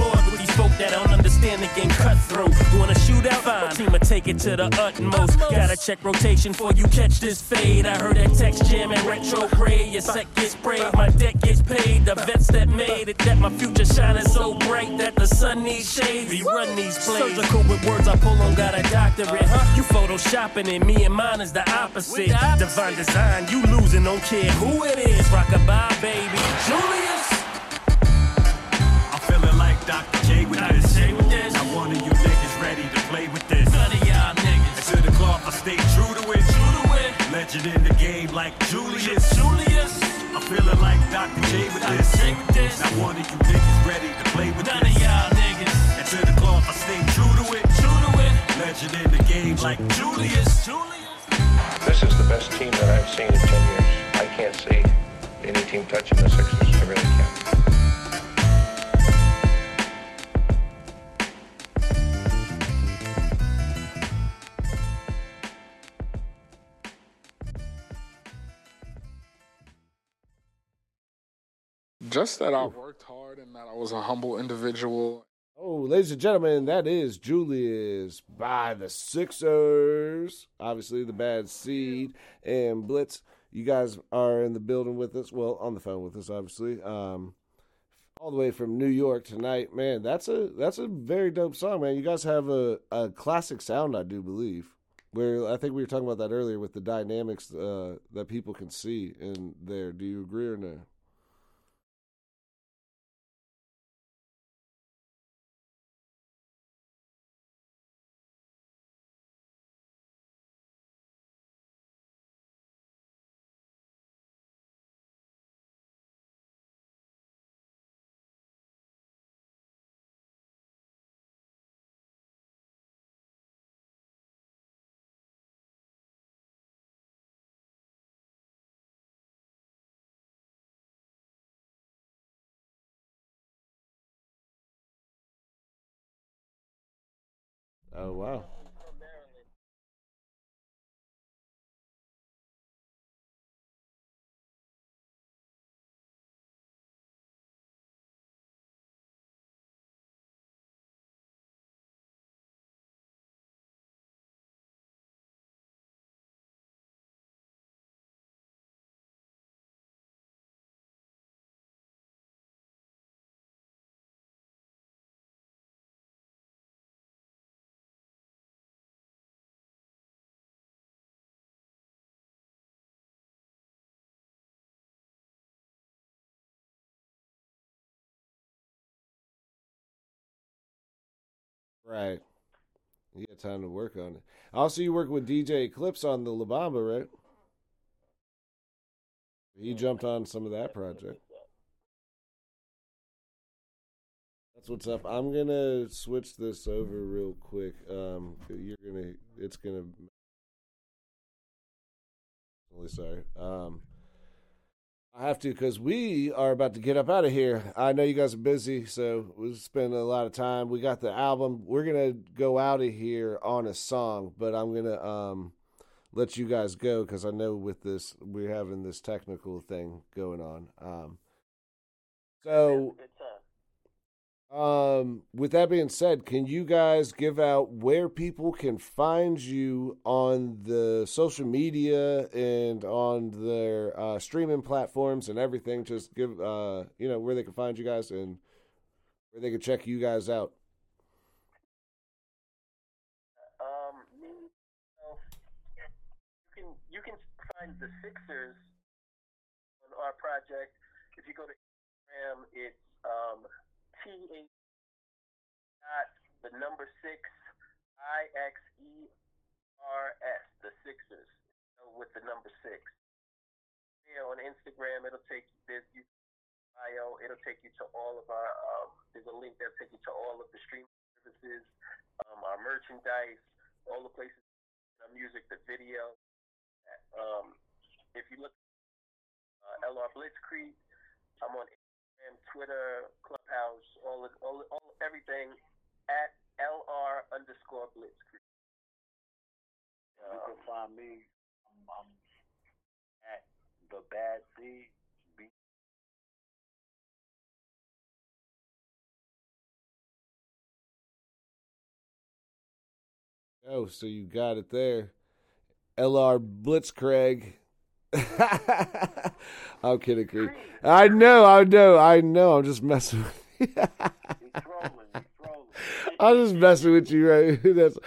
folk that don't understand the game cutthroat. Wanna shoot out? Fine. Team take it to the utmost. Gotta check rotation before you catch this fade. I heard that text jam and retrograde. Your set gets sprayed, my deck gets paid. The vets that made it, that my future shining so bright that the sun needs shade. We run these plays. Surgical with words I pull on, got a doctorate. You photoshopping it, me and mine is the opposite. Divine design, you losing, don't care who it is. Rock Rockabye, baby. Julius. I'm feeling like Dr. J with this. Now one of you niggas ready to play with this. None of y'all niggas. And to the cloth, I stay true to it. True to it. Legend in the game like Julius. Julius. I'm feeling like Dr. J with this. Not one of you niggas ready to play with None this. of y'all niggas. And to the cloth, I stay true to it. True to it. Legend in the game like Julius. Julius. This is the best team that I've seen in 10 years. I can't see any team touching the Sixers. I really can't. Just that I worked hard and that I was a humble individual. Oh, ladies and gentlemen, that is Julius by the Sixers. Obviously, the bad seed and Blitz. You guys are in the building with us. Well, on the phone with us, obviously. Um, all the way from New York tonight, man. That's a that's a very dope song, man. You guys have a, a classic sound, I do believe. Where I think we were talking about that earlier with the dynamics uh, that people can see in there. Do you agree or no? Oh wow. Right. You got time to work on it. Also, you work with DJ Eclipse on the La Bamba, right? He jumped on some of that project. That's what's up. I'm gonna switch this over real quick. Um, you're gonna, it's gonna. Really sorry. Um, I have to because we are about to get up out of here. I know you guys are busy, so we spend a lot of time. We got the album. We're gonna go out of here on a song, but I'm gonna um let you guys go because I know with this we're having this technical thing going on. Um, so. Um, with that being said, can you guys give out where people can find you on the social media and on their uh, streaming platforms and everything? Just give uh, you know where they can find you guys and where they can check you guys out. Um, you can you can find the Sixers on our project. If you go to Instagram, it's um, T H dot the number six I X E R S the Sixers with the number six. Yeah, on Instagram, it'll take you there's you bio. It'll take you to all of our. Um, there's a link that'll take you to all of the streaming services, um, our merchandise, all the places, our music, the video. Um, if you look, uh, LR Blitzkrieg, I'm on Instagram, Twitter, Clubhouse, all of, all, all everything at LR underscore Blitzkrieg. You can find me. I'm, I'm at the Bad Seed. Oh, so you got it there. LR Blitzkrieg. I'm kidding, Creed. I know, I know, I know. I'm just messing with you. He's trolling. He's trolling. I'm just messing with you, right? That's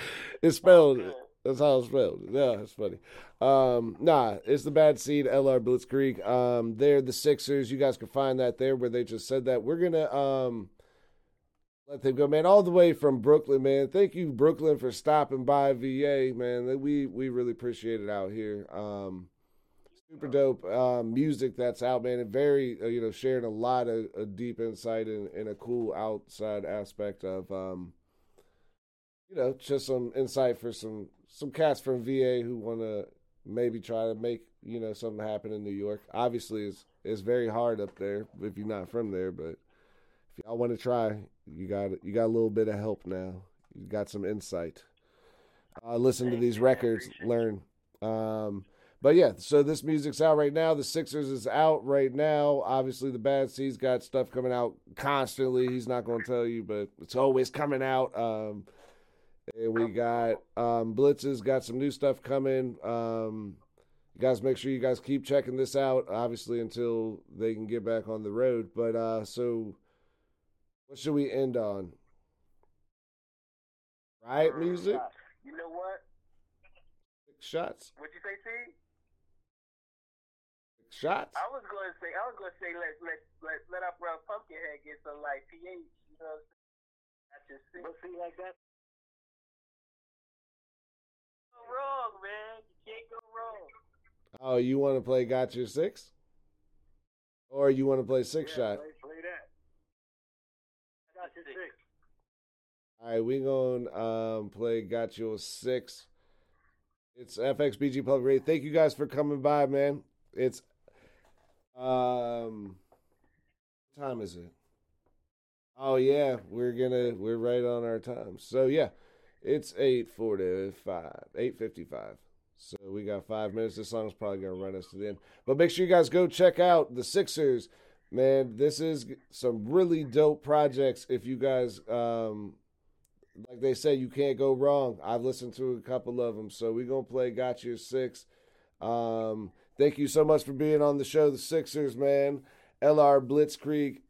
it's spelled. That's how it's spelled. Yeah, it's funny. Um, nah, it's the bad seed, LR Blitzkrieg. Um, they're the Sixers. You guys can find that there where they just said that. We're gonna um let them go, man. All the way from Brooklyn, man. Thank you, Brooklyn, for stopping by VA, man. We we really appreciate it out here. Um, super dope um, music that's out, man, and very uh, you know sharing a lot of, of deep insight and, and a cool outside aspect of um, you know just some insight for some some cats from VA who want to maybe try to make you know something happen in New York. Obviously, it's it's very hard up there if you're not from there, but if y'all want to try, you got you got a little bit of help now. You got some insight. Uh, listen to these records, learn. Um, but yeah, so this music's out right now. The Sixers is out right now. Obviously, the Bad Seed's got stuff coming out constantly. He's not going to tell you, but it's always coming out. Um, and we got um, Blitz's got some new stuff coming. Um, you guys, make sure you guys keep checking this out. Obviously, until they can get back on the road. But uh, so, what should we end on? Riot music, You know what? six shots, What'd you say, T? Six shots. I was gonna say, I was gonna say, let let let let our brother Pumpkinhead get some like pH. You know, what I'm saying? That's just sick. But see, like that. Go wrong, man. You can't go wrong. Oh, you want to play Got Your Six, or you want to play Six Shot? Play, play that. I got your six. All right, we gonna um, play Got Your Six. It's FXBG Public Radio. Thank you guys for coming by, man. It's um, what time is it? Oh yeah, we're gonna we're right on our time. So yeah, it's eight forty five, eight fifty five. So we got five minutes. This song's probably gonna run us to the end. But make sure you guys go check out the Sixers. Man, this is some really dope projects. If you guys um like they say, you can't go wrong. I've listened to a couple of them, so we're gonna play "Got Your Six. Um, thank you so much for being on the show, the Sixers, man. LR Blitzkrieg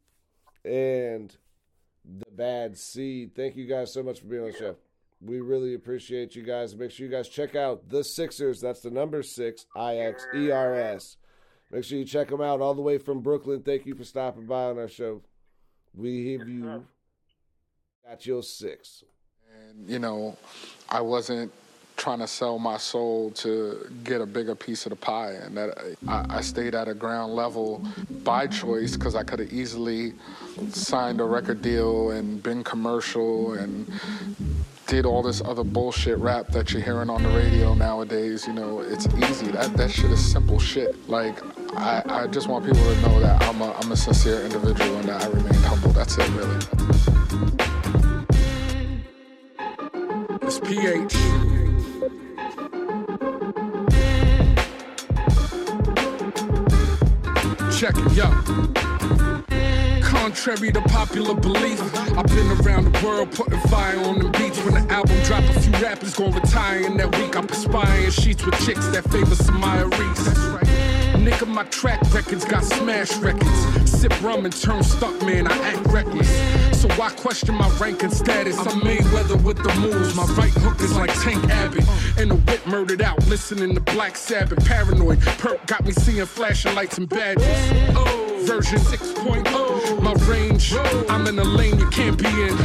and the Bad Seed. Thank you guys so much for being on the show. We really appreciate you guys. Make sure you guys check out the Sixers. That's the number six I X E R S. Make sure you check them out all the way from Brooklyn. Thank you for stopping by on our show. We have you got your six. And, you know, I wasn't trying to sell my soul to get a bigger piece of the pie. And that I, I stayed at a ground level by choice because I could have easily signed a record deal and been commercial and did all this other bullshit rap that you're hearing on the radio nowadays. You know, it's easy. That that shit is simple shit. Like I, I just want people to know that I'm a I'm a sincere individual and that I remain humble. That's it really. It's PH. Check it, yo. Contrary to popular belief, I've been around the world putting fire on them beats. When the album drop, a few rappers gon' retire in that week. I'm perspiring sheets with chicks that favor Samaya Reese. Nigga, my track records got smash records. Sip rum and turn stuck, man, I act reckless. So why question my rank and status? I'm Mayweather with the moves. My right hook is like Tank Abbott. And the whip murdered out, listening to Black Sabbath. Paranoid, perk got me seeing flashing lights and badges. Oh, version 6.0. My range, I'm in a lane you can't be in.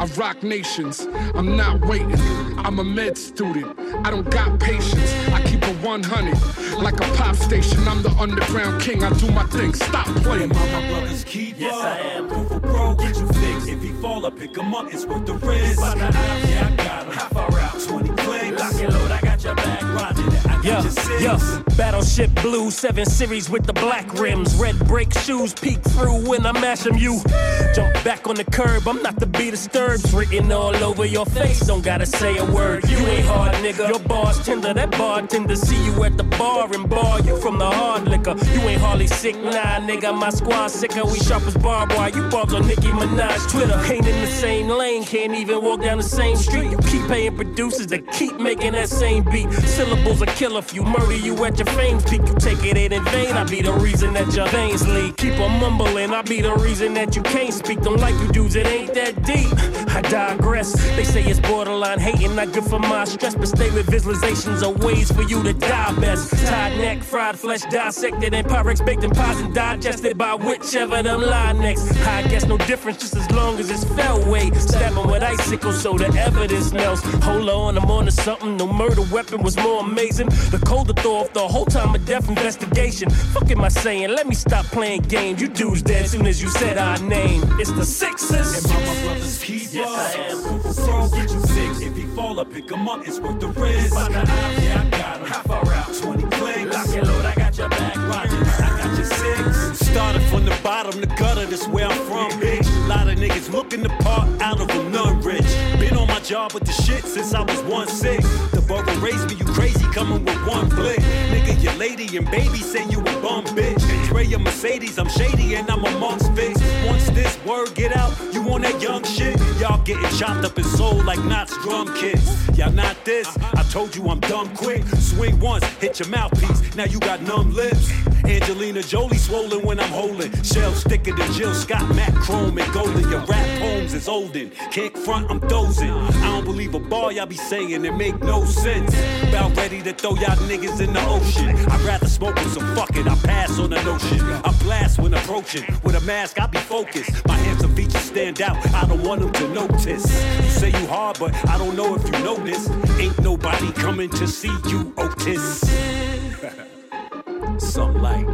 I rock nations, I'm not waiting. I'm a med student, I don't got patience. I keep 100, like a pop station. I'm the underground king, I do my thing. Stop playing. My brothers keep yes, up. I am. Go for bro, get you fixed. If he fall, I pick him up, it's worth the risk. By yeah, I got him. How far out? 20 clicks. Lock and load, I got your back, roger that. Yeah, yeah. Battleship Blue, 7 Series with the black rims. Red brake shoes peek through when I mash them. You jump back on the curb, I'm not to be disturbed. Written all over your face, don't gotta say a word. You ain't hard, nigga. Your bar's tender, that bartender see you at the bar and bar you from the hard liquor. You ain't hardly sick, nah, nigga. My squad sicker, we sharp as barbed wire. You barbs on Nicki Minaj Twitter. Ain't in the same lane, can't even walk down the same street. You keep paying producers to keep making that same beat. Syllables a if you murder you at your fame peak. You take it in vain. I be the reason that your veins leak. Keep on mumbling, I be the reason that you can't speak. Don't like you dudes, it ain't that deep. I digress. They say it's borderline hating, not good for my stress, but stay with visualizations of ways for you to die best. Tied neck, fried flesh, dissected, and Pyrex baked in pies and digested by whichever them lie next. I guess no difference, just as long as it's weight. Stabbing with icicles so the evidence melts. Hold on, I'm on to something. No murder weapon was more amazing. The colder throw off the whole time of death investigation. Fuck am I saying? Let me stop playing games. You dudes dead soon as you said our name. It's the Sixers. Am I my brother's keeper? Yes, I am. Bro, get you six. If he fall, I pick him up. It's worth the risk. By the eye, yeah, I got him. How far out? 20 clicks. Lock and load, I got your back. Roger, I got your six. Started from the bottom, the gutter, that's where I'm from, bitch. A lot of niggas looking the part out of them, none rich. Been on my job with the shit since I was one six. The borough raised me, you crazy, coming with one blick. Nigga, your lady and baby say you a bum bitch. Dre a Mercedes, I'm shady and I'm amongst fix. Once this word get out, you on that young shit. Y'all getting chopped up and sold like Nottz drum kits. Y'all not this, I told you I'm dumb quick. Swing once, hit your mouthpiece, now you got numb lips. Angelina Jolie swollen when I'm holding. Shell thicker than Jill Scott, Matt Chrome and Golden. Your rap poems is olden. Can't front, I'm dozing. I don't believe a bar y'all be saying, it make no sense. About ready to throw y'all niggas in the ocean. I'd rather smoke with some fuck it, I pass on the notion. I blast when approaching. With a mask, I be focused. My handsome features stand out, I don't want them to notice. You say you hard, but I don't know if you this. Ain't nobody coming to see you, Otis. Some like.